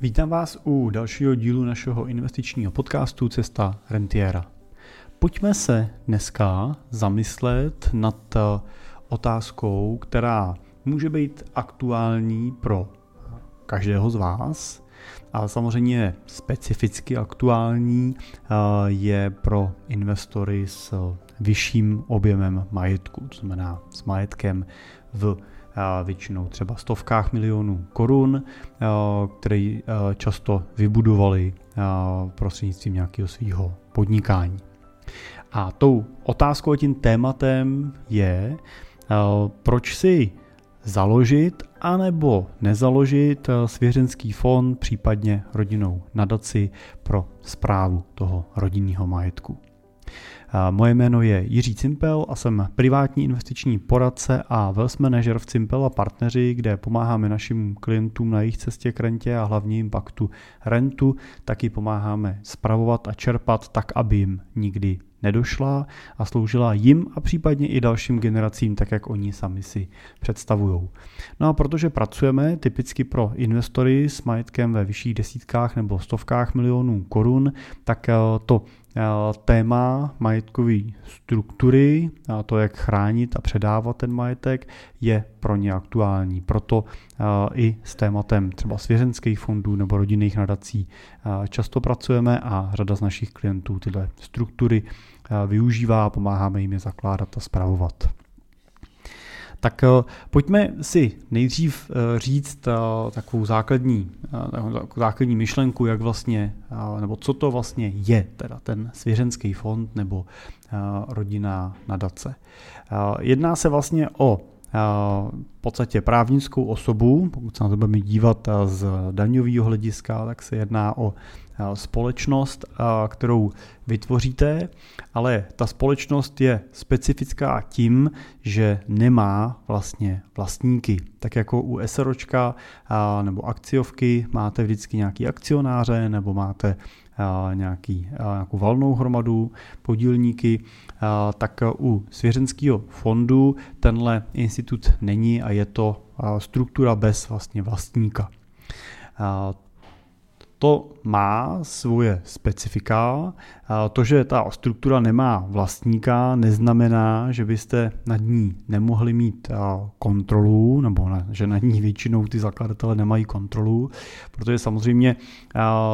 Vítám vás u dalšího dílu našeho investičního podcastu Cesta Rentiera. Pojďme se dneska zamyslet nad eh, otázkou, která může být aktuální pro každého z vás, ale samozřejmě specificky aktuální eh, je pro investory s vyšším objemem majetku, to znamená s majetkem v většinou třeba stovkách milionů korun, který často vybudovali prostřednictvím nějakého svého podnikání. A tou otázkou tím tématem je, proč si založit anebo nezaložit svěřenský fond, případně rodinnou nadaci pro zprávu toho rodinného majetku. Moje jméno je Jiří Cimpel a jsem privátní investiční poradce a wealth manager v Cimpel a partneři, kde pomáháme našim klientům na jejich cestě k rentě a hlavně impaktu rentu, taky pomáháme spravovat a čerpat tak, aby jim nikdy nedošla a sloužila jim a případně i dalším generacím, tak jak oni sami si představují. No a protože pracujeme typicky pro investory s majetkem ve vyšších desítkách nebo stovkách milionů korun, tak eh, to téma majetkové struktury a to, jak chránit a předávat ten majetek, je pro ně aktuální. Proto eh, i s tématem třeba svěřenských fondů nebo rodinných nadací často pracujeme a řada z našich klientů tyhle struktury využívá a pomáháme jim je zakládat a zpravovat. Tak eh, pojďme si nejdřív eh, říct eh, takovou základní, takovou základní myšlenku, jak vlastně, nebo co to vlastně je, teda ten svěřenský fond nebo rodinná nadace. Jedná se vlastně o v podstatě právnickou osobu, pokud se na to budeme dívat z daňového hlediska, tak se jedná o společnost, kterou vytvoříte, ale ta společnost je specifická tím, že nemá vlastně vlastníky. Tak jako u SROčka nebo akciovky máte vždycky nějaký akcionáře nebo máte nějaký, nějakou valnou hromadu, podílníky, tak u svěřenského fondu tenhle institut není a je to struktura bez vlastně vlastníka. To má svoje specifika. To, že ta struktura nemá vlastníka, neznamená, že byste nad ní nemohli mít kontrolu, nebo ne, že nad ní většinou ty zakladatele nemají kontrolu, protože samozřejmě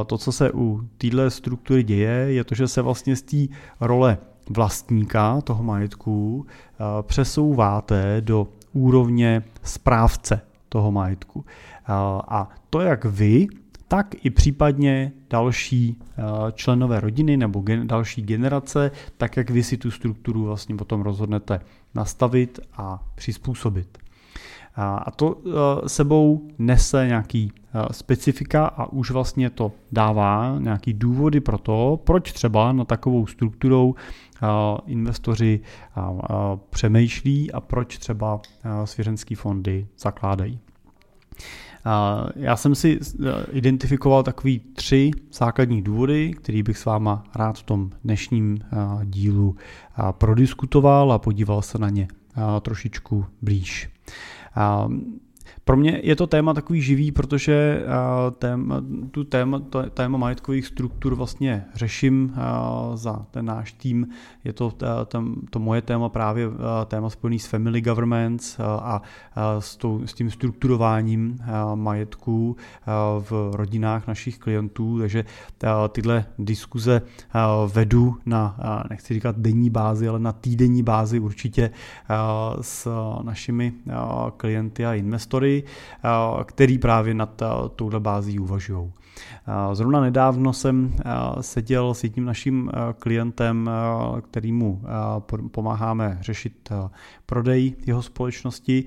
to, co se u téhle struktury děje, je to, že se vlastně z té role vlastníka toho majetku přesouváte do úrovně správce toho majetku. A to, jak vy tak i případně další eh, členové rodiny nebo gen, další generace, tak jak vy si tu strukturu vlastně potom rozhodnete nastavit a přizpůsobit. A to eh, sebou nese nějaký eh, specifika a už vlastně to dává nějaký důvody pro to, proč třeba na takovou strukturou investoři přemýšlí a proč třeba svěřenské fondy zakládají. Já jsem si eh, identifikoval takový tři základní důvody, který bych s váma rád v tom dnešním eh, dílu eh, prodiskutoval a podíval se na ně trošičku blíž. Pro mě je to téma takový živý, protože téma, tu téma, téma majetkových struktur vlastně řeším za ten náš tým. Je to tam, to moje téma právě téma spojený s family governments a s, s tím strukturováním majetků v rodinách našich klientů, takže tyhle diskuze vedu na, nechci říkat denní bázi, ale na týdenní bázi určitě s našimi klienty a investory Eh, který právě nad eh, touhle bází uvažují. Eh, zrovna nedávno jsem seděl s jedním naším klientem, kterýmu pomáháme řešit prodej jeho společnosti.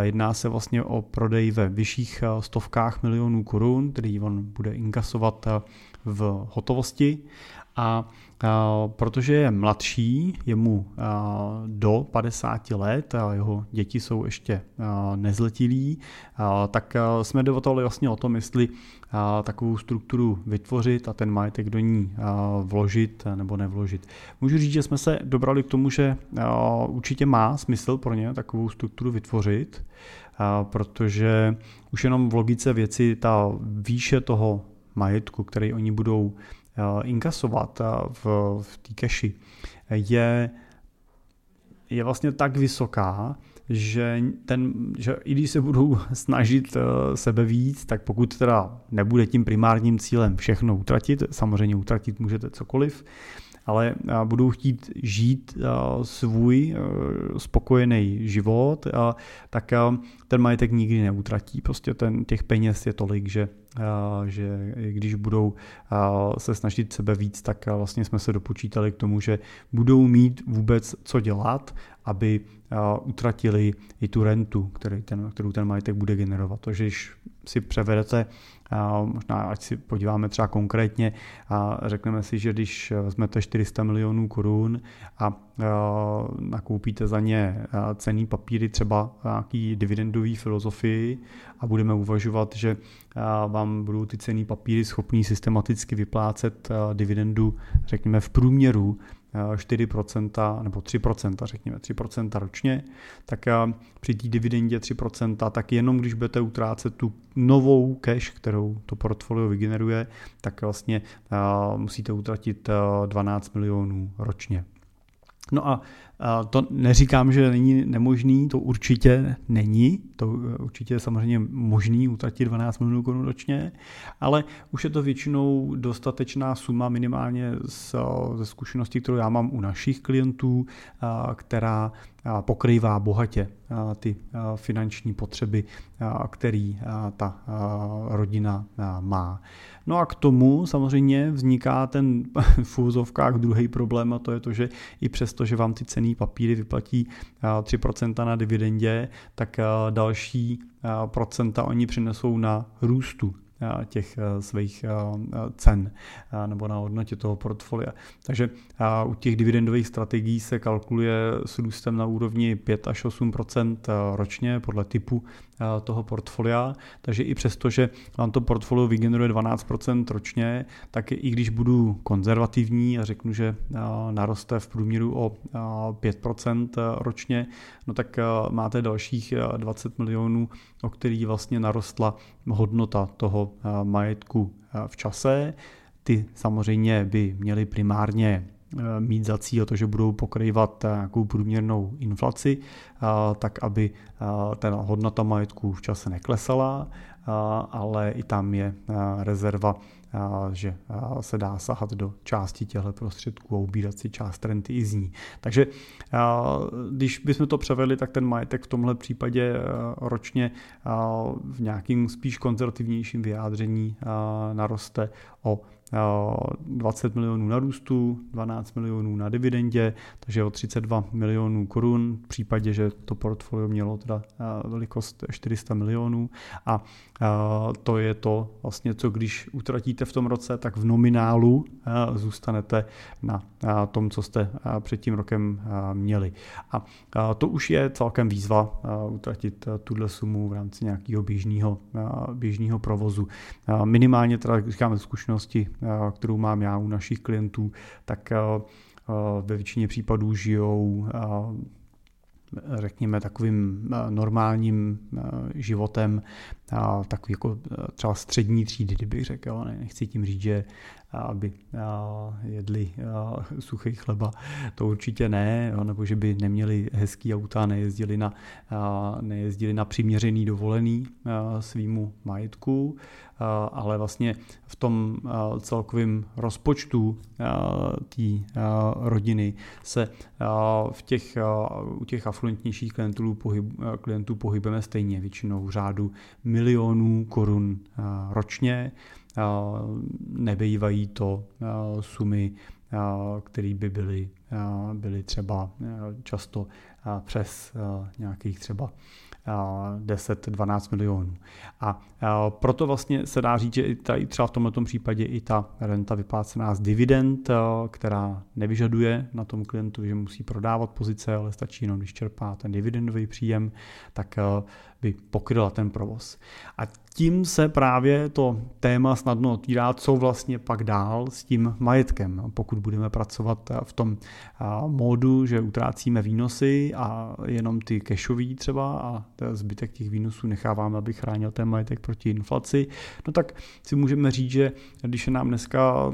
Jedná se vlastně o prodej ve vyšších stovkách milionů korun, který on bude inkasovat v hotovosti a protože je mladší, je mu do 50 let a jeho děti jsou ještě nezletilí, tak jsme debatovali vlastně o tom, jestli takovou strukturu vytvořit a ten majetek do ní vložit nebo nevložit. Můžu říct, že jsme se dobrali k tomu, že určitě má smysl pro ně takovou strukturu vytvořit, protože už jenom v logice věci ta výše toho majetku, který oni budou inkasovat v, v té keši, je, je vlastně tak vysoká, že, ten, že i když se budou snažit sebe víc, tak pokud teda nebude tím primárním cílem všechno utratit, samozřejmě utratit můžete cokoliv, ale budou chtít žít svůj spokojený život, tak ten majetek nikdy neutratí. Prostě ten, těch peněz je tolik, že že když budou se snažit sebe víc, tak vlastně jsme se dopočítali k tomu, že budou mít vůbec co dělat, aby utratili i tu rentu, který ten, kterou ten majetek bude generovat. Takže když si převedete možná ať si podíváme třeba konkrétně a řekneme si, že když vezmete 400 milionů korun a nakoupíte za ně cený papíry, třeba nějaký dividendový filozofii a budeme uvažovat, že vám budou ty cený papíry schopný systematicky vyplácet dividendu, řekněme v průměru 4% nebo 3%, řekněme 3% ročně, tak při té dividendě 3%, tak jenom když budete utrácet tu novou cash, kterou to portfolio vygeneruje, tak vlastně musíte utratit 12 milionů ročně. No a to neříkám, že není nemožný, to určitě není, to určitě je samozřejmě možný utratit 12 milionů korun ročně, ale už je to většinou dostatečná suma minimálně ze zkušeností, kterou já mám u našich klientů, která pokrývá bohatě ty finanční potřeby, který ta rodina má. No a k tomu samozřejmě vzniká ten v druhý problém a to je to, že i přesto, že vám ty cený papíry vyplatí 3% na dividendě, tak další procenta oni přinesou na růstu těch svých cen nebo na hodnotě toho portfolia. Takže u těch dividendových strategií se kalkuluje s růstem na úrovni 5 až 8% ročně podle typu toho portfolia, takže i přesto, že vám to portfolio vygeneruje 12% ročně, tak i když budu konzervativní a řeknu, že naroste v průměru o 5% ročně, no tak máte dalších 20 milionů, o který vlastně narostla hodnota toho majetku v čase. Ty samozřejmě by měly primárně Eh, mít za cíl to, že budou pokrývat eh, nějakou průměrnou inflaci, eh, tak aby ta hodnota majetku v čase neklesala, ale i tam je rezerva, že se dá sahat do části těchto prostředků a ubírat si část renty i z ní. Takže když bychom to převedli, tak ten majetek v tomhle případě ročně v nějakým spíš konzervativnějším vyjádření naroste o 20 milionů na růstu, 12 milionů na dividendě, takže o 32 milionů korun v případě, že to portfolio mělo teda velikost 400 milionů a to je to vlastně, co když utratíte v tom roce, tak v nominálu zůstanete na tom, co jste před tím rokem měli. A to už je celkem výzva utratit tuhle sumu v rámci nějakého běžného, běžného provozu. Minimálně teda, říkáme zkušenosti kterou mám já u našich klientů, tak ve většině případů žijou řekněme, takovým normálním životem, takový jako třeba střední třídy, kdybych řekl. Nechci tím říct, že aby jedli suchý chleba, to určitě ne, nebo že by neměli hezký auta, nejezdili na, nejezdili na přiměřený dovolený svýmu majetku, ale vlastně v tom celkovém rozpočtu té rodiny se v těch, u těch afluentnějších klientů, pohyb, klientů pohybujeme stejně, většinou v řádu milionů korun ročně. Nebejvají to sumy, které by byly, byly třeba často přes nějakých třeba 10-12 milionů. A proto vlastně se dá říct, že i tady třeba v tomto případě i ta renta vyplácená z dividend, která nevyžaduje na tom klientu, že musí prodávat pozice, ale stačí jenom, když čerpá ten dividendový příjem, tak by pokryla ten provoz. A tím se právě to téma snadno otvírá, co vlastně pak dál s tím majetkem. Pokud budeme pracovat v tom módu, že utrácíme výnosy a jenom ty cashový třeba a zbytek těch výnosů necháváme, aby chránil ten majetek proti inflaci, no tak si můžeme říct, že když je nám dneska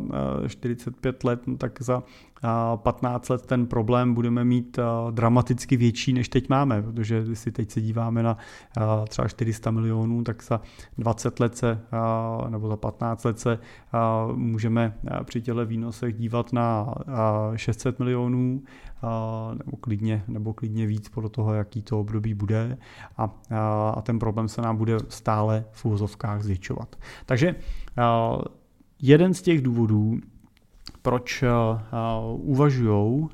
45 let, no tak za 15 let ten problém budeme mít dramaticky větší, než teď máme, protože když si teď se díváme na třeba 400 milionů, tak za 20 let se, nebo za 15 let se můžeme při těle výnosech dívat na 600 milionů, nebo klidně, nebo klidně víc podle toho, jaký to období bude a, a ten problém se nám bude stále v úvozovkách zvětšovat. Takže jeden z těch důvodů, proč uh, uvažují uh,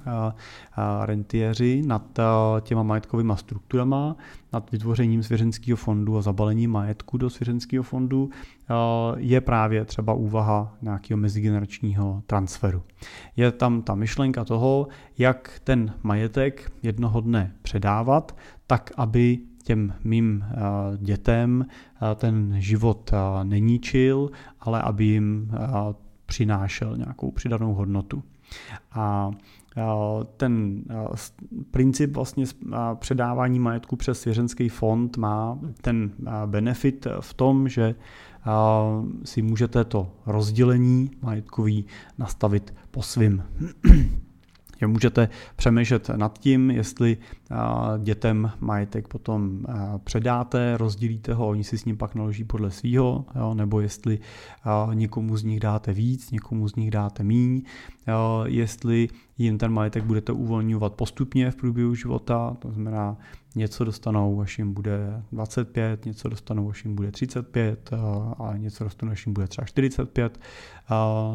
rentiéři nad těma majetkovými strukturama, nad vytvořením svěřenského fondu a zabalením majetku do svěřenského fondu, je právě třeba úvaha nějakého mezigeneračního transferu. Je tam ta myšlenka toho, jak ten majetek jednoho dne předávat, tak aby těm mým dětem ten život neníčil, ale aby jim přinášel nějakou přidanou hodnotu. A ten princip vlastně předávání majetku přes svěřenský fond má ten benefit v tom, že si můžete to rozdělení majetkový nastavit po svým že můžete přemýšlet nad tím, jestli dětem majetek potom předáte, rozdělíte ho, oni si s ním pak naloží podle svýho, jo, nebo jestli někomu z nich dáte víc, někomu z nich dáte míň, jo, jestli jim ten majetek budete uvolňovat postupně v průběhu života, to znamená něco dostanou, až jim bude 25, něco dostanou, až jim bude 35 a něco dostanou, až jim bude třeba 45,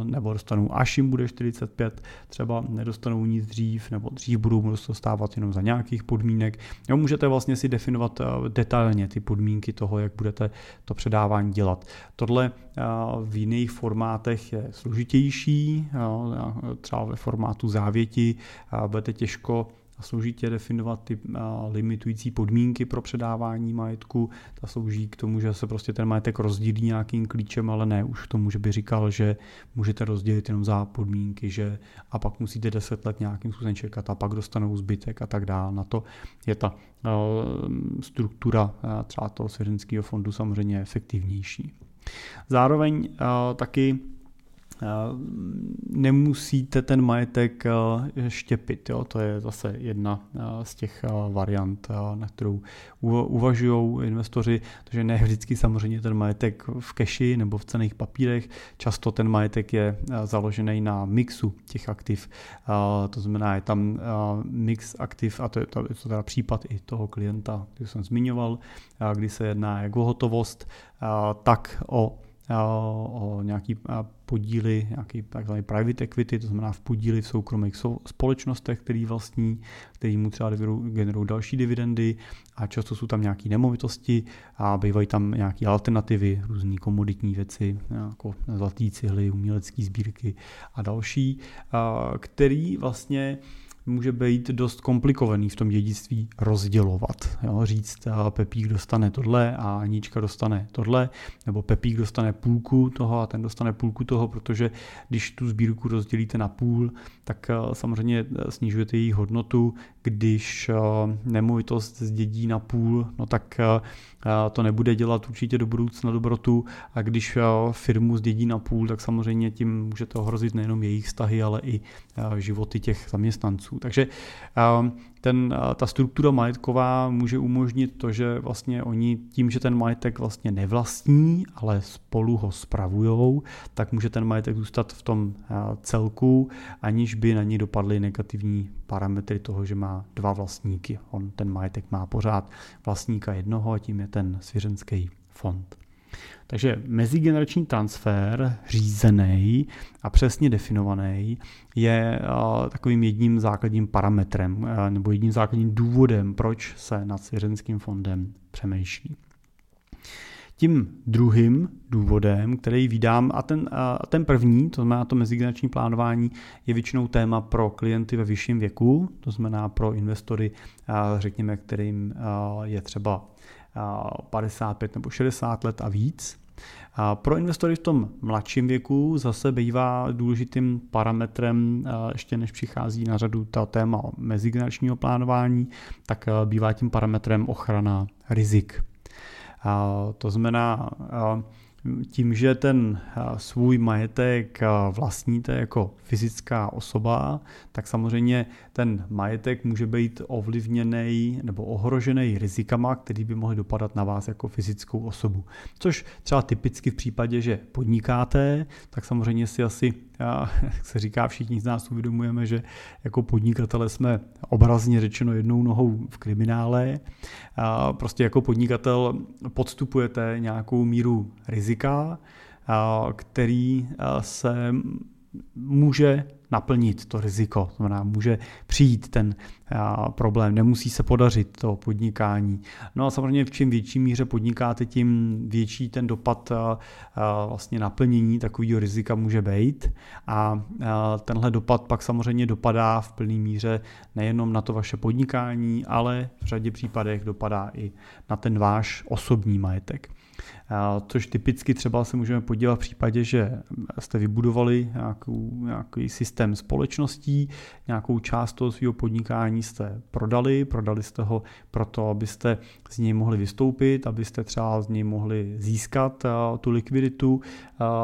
nebo dostanou, až jim bude 45, třeba nedostanou nic dřív, nebo dřív budou dostávat jenom za nějakých podmínek. Jo, můžete vlastně si definovat detailně ty podmínky toho, jak budete to předávání dělat. Tohle v jiných formátech je složitější, třeba ve formátu závěti budete těžko a složitě definovat ty limitující podmínky pro předávání majetku. Ta slouží k tomu, že se prostě ten majetek rozdílí nějakým klíčem, ale ne už k tomu, že by říkal, že můžete rozdělit jenom za podmínky, že a pak musíte 10 let nějakým způsobem čekat a pak dostanou zbytek a tak dále. Na to je ta struktura třeba toho svěřenského fondu samozřejmě efektivnější. Zároveň taky nemusíte ten majetek štěpit. Jo? To je zase jedna z těch variant, na kterou uvažují investoři, takže ne vždycky samozřejmě ten majetek v keši nebo v cených papírech. Často ten majetek je založený na mixu těch aktiv. To znamená, je tam mix aktiv a to je, to je to teda případ i toho klienta, který jsem zmiňoval, kdy se jedná jak o hotovost, tak o o nějaký podíly, nějaký takzvaný private equity, to znamená v podíly v soukromých společnostech, který vlastní, který mu třeba generují další dividendy a často jsou tam nějaké nemovitosti a bývají tam nějaké alternativy, různé komoditní věci, jako zlatý cihly, umělecké sbírky a další, který vlastně může být dost komplikovaný v tom dědictví rozdělovat. Jo, říct, a Pepík dostane tohle a Anička dostane tohle, nebo Pepík dostane půlku toho a ten dostane půlku toho, protože když tu sbírku rozdělíte na půl, tak eh, samozřejmě eh, snižujete její hodnotu, když eh, nemovitost zdědí na půl, no tak to nebude dělat určitě do budoucna dobrotu a když firmu zdědí na půl, tak samozřejmě tím můžete ohrozit nejenom jejich vztahy, ale i životy těch zaměstnanců. Takže ten, ta struktura majetková může umožnit to, že vlastně oni tím, že ten majetek vlastně nevlastní, ale spolu ho spravujou, tak může ten majetek zůstat v tom celku, aniž by na ní dopadly negativní parametry toho, že má dva vlastníky. On ten majetek má pořád vlastníka jednoho a tím je ten svěřenský fond. Takže mezigenerační transfer řízený a přesně definovaný je takovým jedním základním parametrem nebo jedním základním důvodem, proč se nad svěřenským fondem přemýšlí. Tím druhým důvodem, který vydám, a ten, a ten první, to znamená to mezigenerační plánování, je většinou téma pro klienty ve vyšším věku, to znamená pro investory, řekněme, kterým je třeba 55 nebo 60 let a víc. Pro investory v tom mladším věku zase bývá důležitým parametrem, ještě než přichází na řadu ta téma mezigeneračního plánování, tak bývá tím parametrem ochrana rizik. To znamená, tím, že ten svůj majetek vlastníte jako fyzická osoba, tak samozřejmě ten majetek může být ovlivněný nebo ohrožený rizikama, který by mohly dopadat na vás jako fyzickou osobu. Což třeba typicky v případě, že podnikáte, tak samozřejmě si asi, jak se říká, všichni z nás uvědomujeme, že jako podnikatele jsme obrazně řečeno jednou nohou v kriminále. Prostě jako podnikatel podstupujete nějakou míru rizika, který se může naplnit to riziko. To znamená, může přijít ten problém, nemusí se podařit to podnikání. No a samozřejmě v čím větší míře podnikáte, tím větší ten dopad vlastně naplnění takového rizika může být. A tenhle dopad pak samozřejmě dopadá v plné míře nejenom na to vaše podnikání, ale v řadě případech dopadá i na ten váš osobní majetek což typicky třeba se můžeme podívat v případě, že jste vybudovali nějakou, nějaký systém společností, nějakou část toho svého podnikání jste prodali, prodali jste ho proto, abyste z něj mohli vystoupit, abyste třeba z něj mohli získat tu likviditu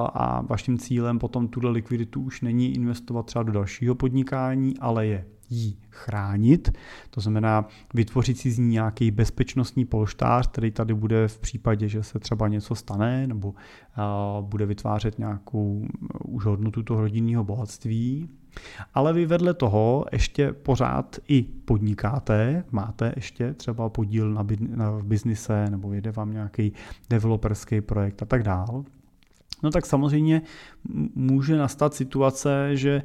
a vaším cílem potom tuhle likviditu už není investovat třeba do dalšího podnikání, ale je ji chránit. To znamená vytvořit si z ní nějaký bezpečnostní polštář, který tady bude v případě, že se třeba něco stane nebo bude vytvářet nějakou už hodnotu toho rodinného bohatství. Ale vy vedle toho ještě pořád i podnikáte, máte ještě třeba podíl na, na v biznise nebo jede vám nějaký developerský projekt a tak dále no tak samozřejmě může nastat situace, že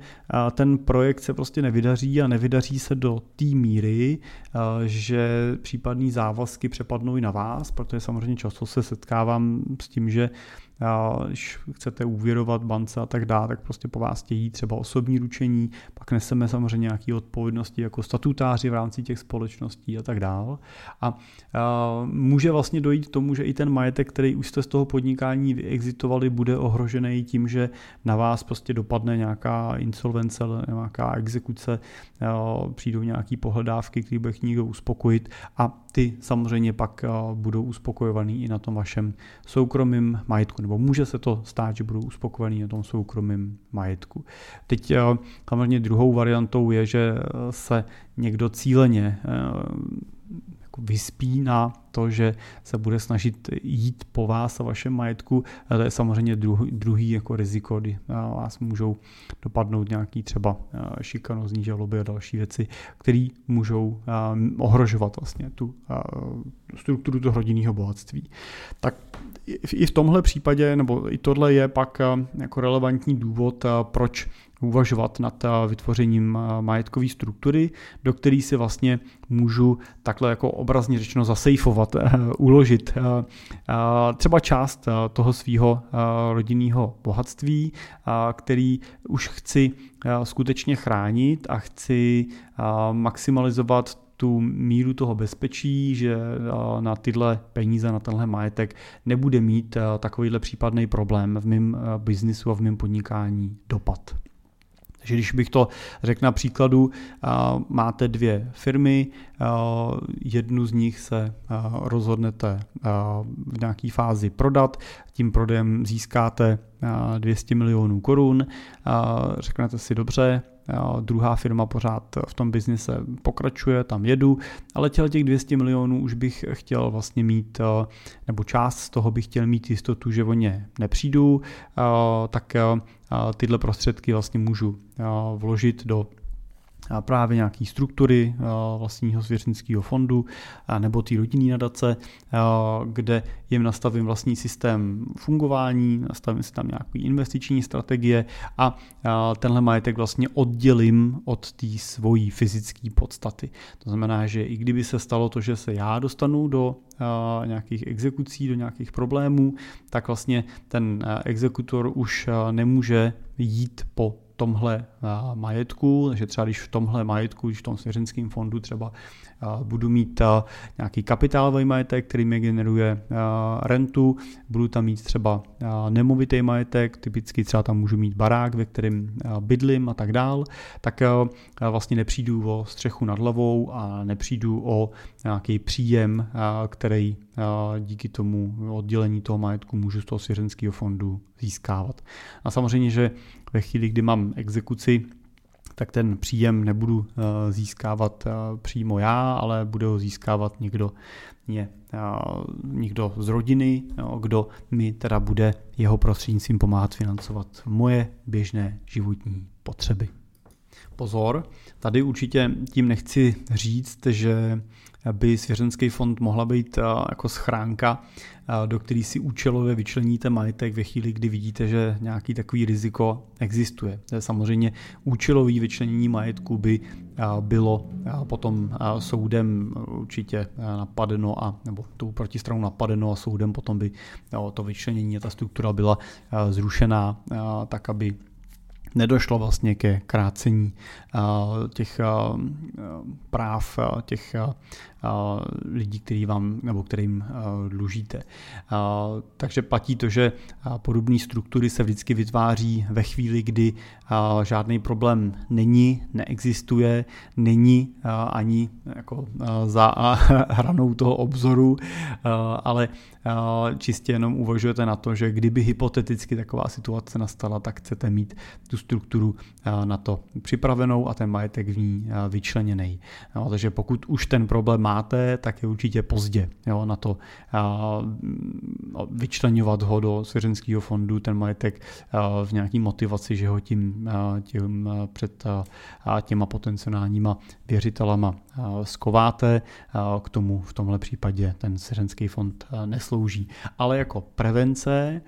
ten projekt se prostě nevydaří a nevydaří se do té míry, že případný závazky přepadnou i na vás, protože samozřejmě často se setkávám s tím, že když chcete úvěrovat bance a tak dále, tak prostě po vás chtějí třeba osobní ručení, pak neseme samozřejmě nějaké odpovědnosti jako statutáři v rámci těch společností a tak dále. A může vlastně dojít k tomu, že i ten majetek, který už jste z toho podnikání vyexitovali, bude ohrožený tím, že na vás prostě dopadne nějaká insolvence, nějaká exekuce, přijdou nějaké pohledávky, které bude někdo uspokojit a ty samozřejmě pak budou uspokojovaný i na tom vašem soukromém majetku nebo může se to stát, že budou uspokojení na tom soukromém majetku. Teď eh, samozřejmě druhou variantou je, že eh, se někdo cíleně eh, vyspí na to, že se bude snažit jít po vás a vašem majetku. To je samozřejmě druhý, druhý jako riziko, kdy vás můžou dopadnout nějaký třeba šikanozní žaloby a další věci, které můžou ohrožovat vlastně tu strukturu toho rodinného bohatství. Tak i v tomhle případě, nebo i tohle je pak jako relevantní důvod, proč uvažovat nad eh, vytvořením eh, majetkové struktury, do které si vlastně můžu takhle jako obrazně řečeno zasejfovat, eh, uložit třeba část toho svého rodinného bohatství, který už chci skutečně chránit a chci maximalizovat tu míru toho bezpečí, že na tyhle peníze, na tenhle majetek nebude mít takovýhle případný problém v mém biznisu a v mém podnikání dopad. Takže když bych to řekl na příkladu, máte dvě firmy, jednu z nich se rozhodnete v nějaké fázi prodat, tím prodejem získáte 200 milionů korun, řeknete si dobře, druhá firma pořád v tom biznise pokračuje, tam jedu, ale těch 200 milionů už bych chtěl vlastně mít, nebo část z toho bych chtěl mít jistotu, že o ně nepřijdu, tak tyhle prostředky vlastně můžu vložit do právě nějaké struktury vlastního svěřenského fondu nebo ty rodinný nadace, kde jim nastavím vlastní systém fungování, nastavím si tam nějaké investiční strategie a tenhle majetek vlastně oddělím od té svojí fyzické podstaty. To znamená, že i kdyby se stalo to, že se já dostanu do nějakých exekucí, do nějakých problémů, tak vlastně ten exekutor už nemůže jít po tomhle majetku, takže třeba když v tomhle majetku, když v tom svěřenském fondu třeba budu mít nějaký kapitálový majetek, který mi generuje rentu, budu tam mít třeba nemovitý majetek, typicky třeba tam můžu mít barák, ve kterém bydlím a tak dál, tak vlastně nepřijdu o střechu nad hlavou a nepřijdu o nějaký příjem, který díky tomu oddělení toho majetku můžu z toho svěřenského fondu získávat. A samozřejmě, že ve chvíli, kdy mám exekuci, tak ten příjem nebudu eh, získávat eh, přímo já, ale bude ho získávat někdo, mě, eh, někdo z rodiny, kdo mi teda bude jeho prostřednictvím pomáhat financovat moje běžné životní potřeby. Pozor, tady určitě tím nechci říct, že by svěřenský fond mohla být jako schránka, do který si účelově vyčleníte majetek ve chvíli, kdy vidíte, že nějaký takový riziko existuje. Samozřejmě účelový vyčlenění majetku by bylo potom soudem určitě napadeno a nebo tou protistranu napadeno a soudem potom by to vyčlenění, ta struktura byla zrušená tak, aby nedošlo vlastně ke krácení těch práv těch lidí, který vám, nebo kterým dlužíte. Takže platí to, že podobné struktury se vždycky vytváří ve chvíli, kdy žádný problém není, neexistuje, není ani jako za hranou toho obzoru, ale čistě jenom uvažujete na to, že kdyby hypoteticky taková situace nastala, tak chcete mít tu strukturu na to připravenou a ten majetek v ní vyčleněný. Takže pokud už ten problém máte, tak je určitě pozdě jo, na to vyčlenovat ho do svěřenského fondu, ten majetek v nějaký motivaci, že ho tím, tím před těma potenciálníma věřitelama skováte. K tomu v tomhle případě ten svěřenský fond neslouží. Ale jako prevence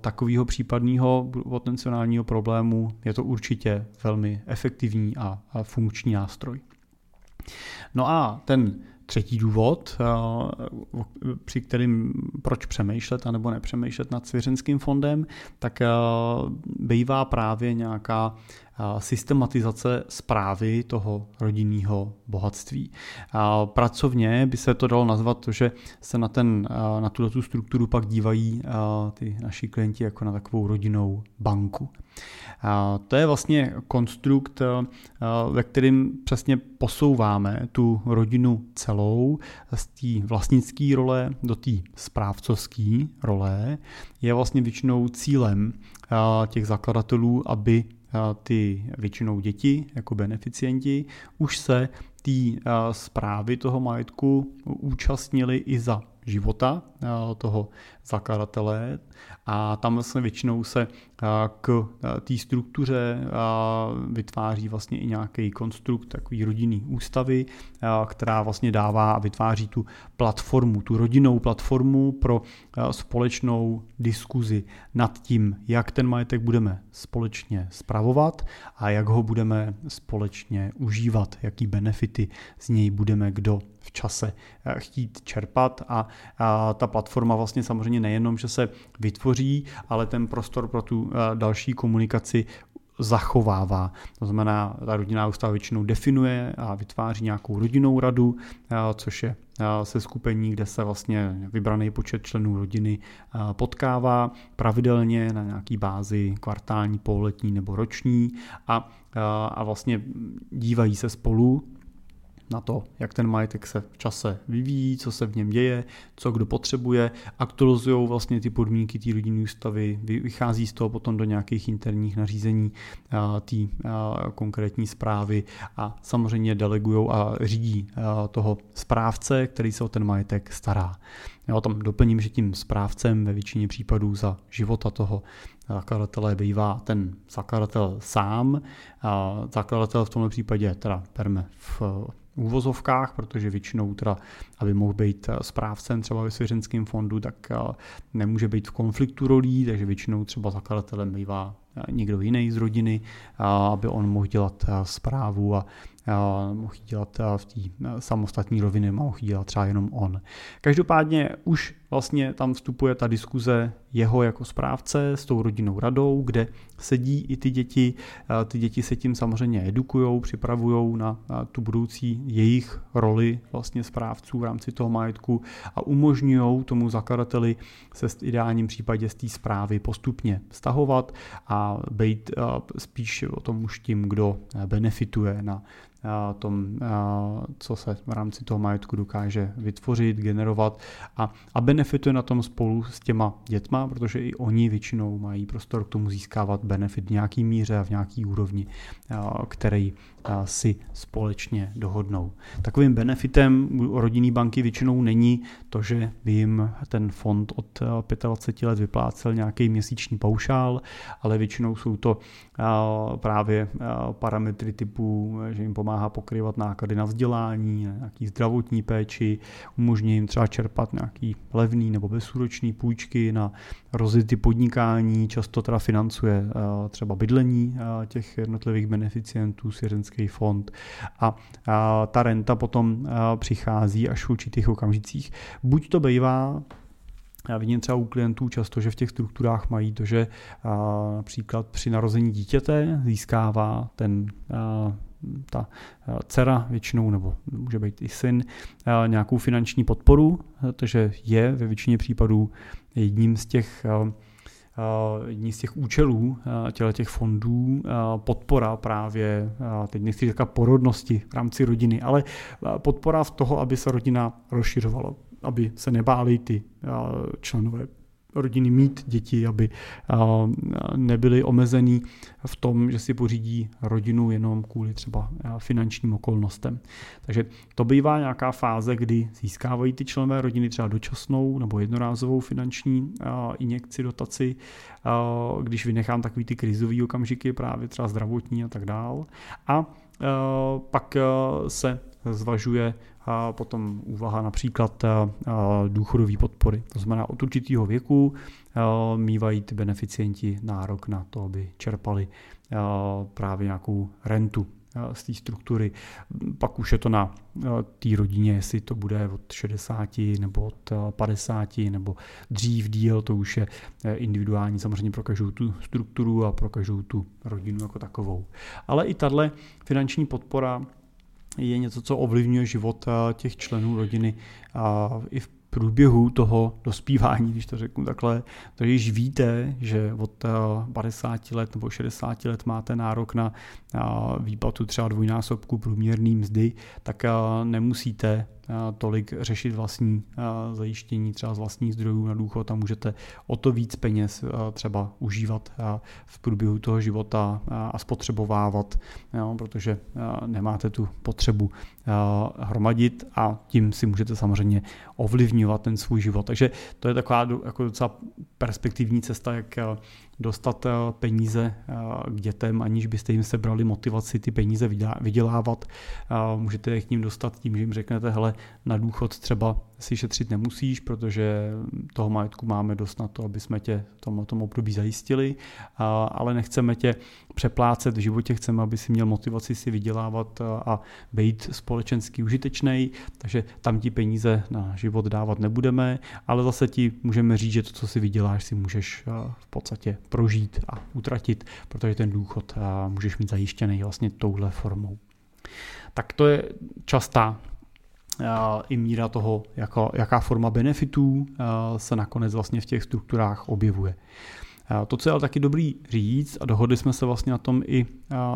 takového případného potenciálního problému je to určitě velmi efektivní a funkční nástroj. No a ten třetí důvod, eh, při kterým proč přemýšlet anebo nepřemýšlet nad svěřenským fondem, tak eh, bývá právě nějaká systematizace zprávy toho rodinného bohatství. Pracovně by se to dalo nazvat to, že se na, ten, na tuto strukturu pak dívají ty naši klienti jako na takovou rodinnou banku. To je vlastně konstrukt, ve kterým přesně posouváme tu rodinu celou z té vlastnické role do té správcovské role. Je vlastně většinou cílem těch zakladatelů, aby ty většinou děti jako beneficienti už se té zprávy toho majetku účastnili i za života toho zakladatele a tam vlastně většinou se k té struktuře vytváří vlastně i nějaký konstrukt takový rodinný ústavy, která vlastně dává a vytváří tu platformu, tu rodinnou platformu pro společnou diskuzi nad tím, jak ten majetek budeme společně spravovat a jak ho budeme společně užívat, jaký benefity z něj budeme kdo v čase chtít čerpat. A ta platforma vlastně samozřejmě nejenom, že se vytvoří, ale ten prostor pro tu eh, další komunikaci zachovává. To znamená, ta rodinná ústava většinou definuje a vytváří nějakou rodinnou radu, eh, což je eh, se skupení, kde se vlastně vybraný počet členů rodiny potkává pravidelně na nějaký bázi kvartální, pololetní nebo roční a, a vlastně dívají se spolu na to, jak ten majetek se v čase vyvíjí, co se v něm děje, co kdo potřebuje, aktualizují vlastně ty podmínky té rodinné ústavy, vychází z toho potom do nějakých interních nařízení té konkrétní zprávy a samozřejmě delegují a řídí toho správce, který se o ten majetek stará. Já tam doplním, že tím správcem ve většině případů za života toho zakladatelé bývá ten zakladatel sám. Zakladatel v tomto případě teda perme v úvozovkách, protože většinou teda, aby mohl být správcem třeba ve svěřenském fondu, tak nemůže být v konfliktu rolí, takže většinou třeba zakladatelem bývá někdo jiný z rodiny, aby on mohl dělat zprávu a mohl dělat v té samostatní roviny, mohl dělat třeba jenom on. Každopádně už vlastně tam vstupuje ta diskuze jeho jako správce s tou rodinnou radou, kde sedí i ty děti. Ty děti se tím samozřejmě edukují, připravují na tu budoucí jejich roli vlastně správců v rámci toho majetku a umožňují tomu zakladateli se v ideálním případě z té zprávy postupně stahovat a být spíš o tom už tím, kdo benefituje na tom, co se v rámci toho majetku dokáže vytvořit, generovat a, a benefituje na tom spolu s těma dětma, protože i oni většinou mají prostor k tomu získávat benefit v nějaký míře a v nějaký úrovni, který si společně dohodnou. Takovým benefitem u rodinné banky většinou není to, že by jim ten fond od 25 let vyplácel nějaký měsíční paušál, ale většinou jsou to právě parametry typu, že jim pomáhá pokrývat náklady na vzdělání, nějaký zdravotní péči, umožní jim třeba čerpat nějaký levný nebo bezúročný půjčky na rozjezdy podnikání, často teda financuje třeba bydlení těch jednotlivých beneficientů, svěřenský fond a ta renta potom přichází až v určitých okamžicích. Buď to bývá já vidím třeba u klientů často, že v těch strukturách mají to, že například při narození dítěte získává ten ta dcera většinou, nebo může být i syn, nějakou finanční podporu, takže je ve většině případů jedním z těch jedním z těch účelů těle těch fondů podpora právě, teď nechci říkat porodnosti v rámci rodiny, ale podpora v toho, aby se rodina rozšiřovala aby se nebáli ty členové rodiny mít děti, aby nebyli omezený v tom, že si pořídí rodinu jenom kvůli třeba finančním okolnostem. Takže to bývá nějaká fáze, kdy získávají ty členové rodiny třeba dočasnou nebo jednorázovou finanční injekci, dotaci, když vynechám takový ty krizový okamžiky, právě třeba zdravotní a tak dál. A pak se zvažuje a potom úvaha například důchodové podpory. To znamená, od určitého věku mývají ty beneficienti nárok na to, aby čerpali právě nějakou rentu z té struktury. Pak už je to na té rodině, jestli to bude od 60 nebo od 50 nebo dřív díl, to už je individuální samozřejmě pro každou tu strukturu a pro každou tu rodinu jako takovou. Ale i tahle finanční podpora je něco, co ovlivňuje život eh, těch členů rodiny a i v průběhu toho dospívání, když to řeknu takhle, to již víte, že od 50 eh, let nebo 60 let máte nárok na výplatu třeba dvojnásobku průměrný mzdy, tak eh, nemusíte tolik řešit vlastní zajištění třeba z vlastních zdrojů na důchod a můžete o to víc peněz třeba užívat v průběhu toho života a spotřebovávat, protože nemáte tu potřebu hromadit a tím si můžete samozřejmě ovlivňovat ten svůj život. Takže to je taková jako docela perspektivní cesta, jak dostat eh, peníze eh, k dětem, aniž byste jim sebrali motivaci ty peníze vydělávat. Můžete je k ním dostat tím, že jim řeknete, hele, na důchod třeba si šetřit nemusíš, protože toho majetku máme dost na to, aby jsme tě v tom období zajistili, ale nechceme tě přeplácet v životě, chceme, aby si měl motivaci si vydělávat a být společensky užitečný, takže tam ti peníze na život dávat nebudeme, ale zase ti můžeme říct, že to, co si vyděláš, si můžeš v podstatě prožít a utratit, protože ten důchod můžeš mít zajištěný vlastně touhle formou. Tak to je častá i míra toho, jako, jaká forma benefitů se nakonec vlastně v těch strukturách objevuje. To, co je ale taky dobrý říct, a dohodli jsme se vlastně na tom i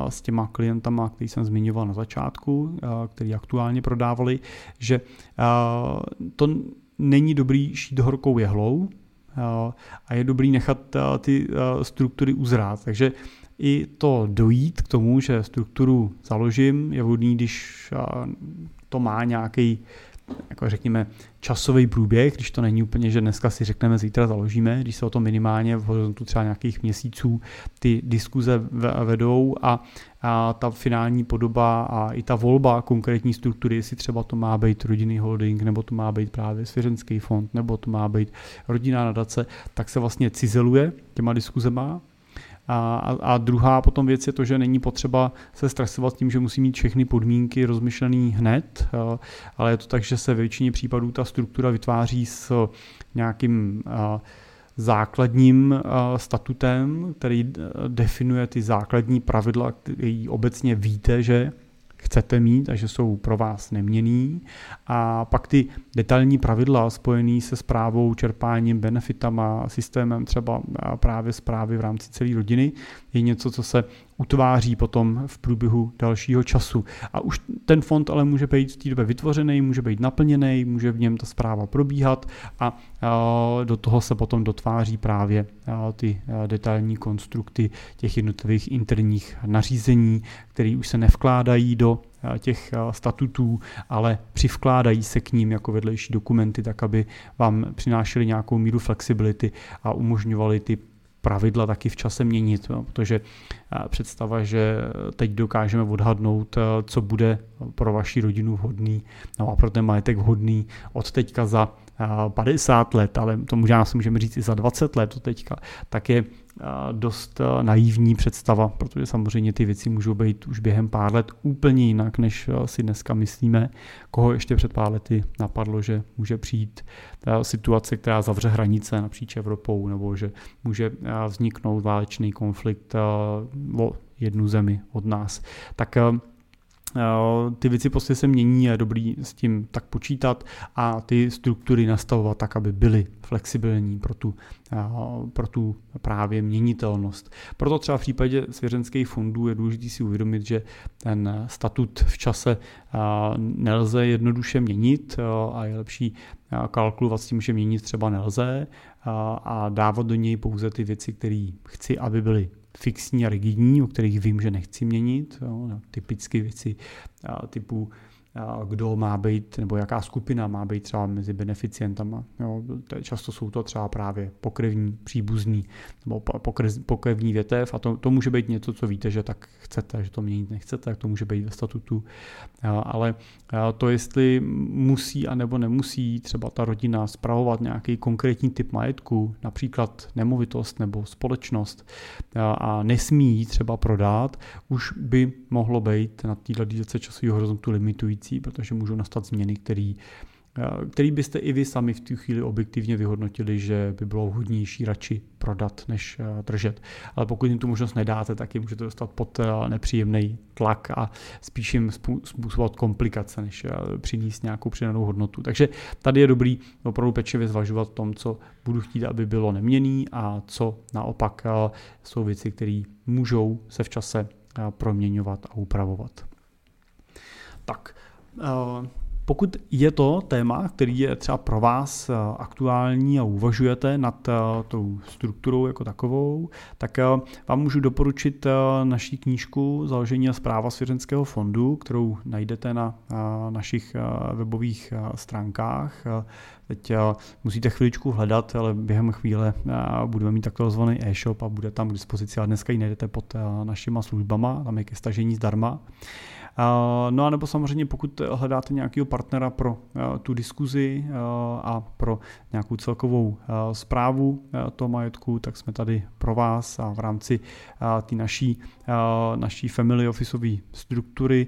s těma klientama, který jsem zmiňoval na začátku, který aktuálně prodávali, že to není dobrý šít horkou jehlou a je dobrý nechat ty struktury uzrát. Takže i to dojít k tomu, že strukturu založím, je vhodný, když to má nějaký jako řekněme, časový průběh, když to není úplně, že dneska si řekneme, zítra založíme, když se o to minimálně v horizontu třeba nějakých měsíců ty diskuze vedou a, a ta finální podoba a i ta volba konkrétní struktury, jestli třeba to má být rodinný holding, nebo to má být právě svěřenský fond, nebo to má být rodinná nadace, tak se vlastně cizeluje těma diskuzema a, a druhá potom věc je to, že není potřeba se stresovat tím, že musí mít všechny podmínky rozmyšlený hned, ale je to tak, že se ve většině případů ta struktura vytváří s nějakým základním statutem, který definuje ty základní pravidla, který obecně víte, že chcete mít a že jsou pro vás neměný. A pak ty detailní pravidla spojené se zprávou, čerpáním, benefitama, systémem třeba právě zprávy v rámci celé rodiny je něco, co se utváří potom v průběhu dalšího času. A už ten fond ale může být v té době vytvořený, může být naplněný, může v něm ta zpráva probíhat a do toho se potom dotváří právě ty detailní konstrukty těch jednotlivých interních nařízení, které už se nevkládají do těch statutů, ale přivkládají se k ním jako vedlejší dokumenty, tak aby vám přinášely nějakou míru flexibility a umožňovaly ty pravidla taky v čase měnit, protože představa, že teď dokážeme odhadnout, co bude pro vaši rodinu vhodný, no a pro ten majetek vhodný od teďka za 50 let, ale to možná si můžeme říct i za 20 let to teďka, tak je dost naivní představa, protože samozřejmě ty věci můžou být už během pár let úplně jinak, než si dneska myslíme. Koho ještě před pár lety napadlo, že může přijít situace, která zavře hranice napříč Evropou, nebo že může vzniknout válečný konflikt o jednu zemi od nás. Tak Eh, ty věci prostě se mění, je dobrý s tím tak počítat a ty struktury nastavovat tak, aby byly flexibilní pro tu, eh, pro tu právě měnitelnost. Proto třeba v případě svěřenských fondů je důležité si uvědomit, že ten statut v čase eh, nelze jednoduše měnit a je lepší kalkulovat s tím, že měnit třeba nelze a dávat do něj pouze ty věci, které chci, aby byly fixní a rigidní, o kterých vím, že nechci měnit. Jo, typicky věci typu kdo má být, nebo jaká skupina má být třeba mezi beneficientama. Jo, často jsou to třeba právě pokrevní, příbuzní nebo pokrevní větev a to, to může být něco, co víte, že tak chcete, že to měnit nechcete, tak to může být ve statutu. Ale to, jestli musí a nebo nemusí třeba ta rodina spravovat nějaký konkrétní typ majetku, například nemovitost nebo společnost a nesmí ji třeba prodat, už by mohlo být na této dílce časového horizontu limitující věcí, protože můžou nastat změny, které eh, který byste i vy sami v tu chvíli objektivně vyhodnotili, že by bylo vhodnější radši prodat, než eh, držet. Ale pokud jim tu možnost nedáte, tak je můžete dostat pod eh, nepříjemný tlak a spíš jim způsobovat komplikace, než přinést nějakou přidanou hodnotu. Takže tady je dobrý opravdu pečlivě zvažovat tom, co budu chtít, aby bylo neměný a co naopak jsou věci, které můžou se v čase proměňovat a upravovat. Tak, pokud je to téma, který je třeba pro vás eh, aktuální a uvažujete nad eh, tou strukturou jako takovou, tak vám můžu doporučit naší knížku Založení a zpráva svěřenského fondu, kterou najdete na našich webových stránkách. Teď musíte chviličku hledat, ale během chvíle budeme mít takzvaný e-shop a bude tam k dispozici, a dneska ji najdete pod našima službama, tam je ke stažení zdarma. No a nebo samozřejmě pokud hledáte nějakého partnera pro eh, tu diskuzi eh, a pro nějakou celkovou zprávu eh, toho majetku, tak jsme tady pro vás a v rámci té naší, naší family officeové struktury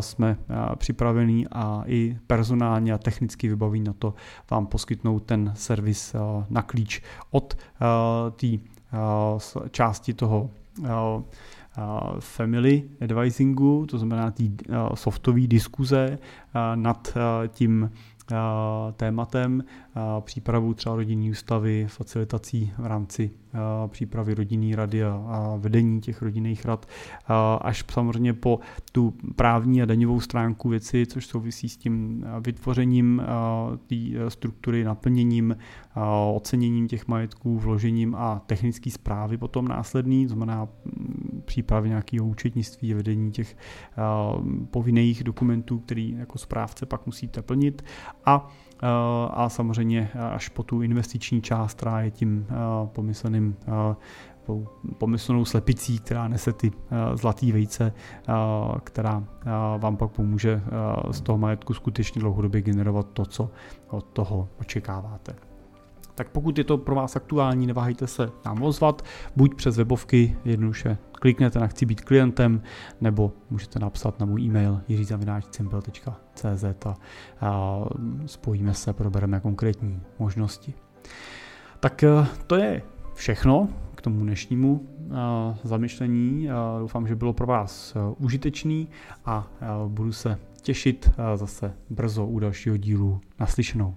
jsme připravení a i personálně a technicky vybaví na to vám poskytnout ten servis na klíč od té části toho family advisingu, to znamená té softové diskuze nad tím tématem, přípravu třeba rodinní ústavy, facilitací v rámci přípravy rodinný rady a vedení těch rodinných rad, až samozřejmě po tu právní a daňovou stránku věci, což souvisí s tím vytvořením té struktury, naplněním, oceněním těch majetků, vložením a technické zprávy potom následný, znamená přípravy nějakého účetnictví, vedení těch povinných dokumentů, který jako správce pak musíte plnit a a samozřejmě až po tu investiční část, která je tím pomysleným pomyslnou slepicí, která nese ty zlatý vejce, která vám pak pomůže z toho majetku skutečně dlouhodobě generovat to, co od toho očekáváte. Tak pokud je to pro vás aktuální, neváhejte se nám ozvat, buď přes webovky, jednoduše kliknete na chci být klientem, nebo můžete napsat na můj e-mail jiřizavináčcimpel.cz a, a spojíme se, probereme konkrétní možnosti. Tak e, to je všechno k tomu dnešnímu uh, zamyšlení. Uh, doufám, že bylo pro vás užitečný a budu se těšit zase brzo u dalšího dílu naslyšenou.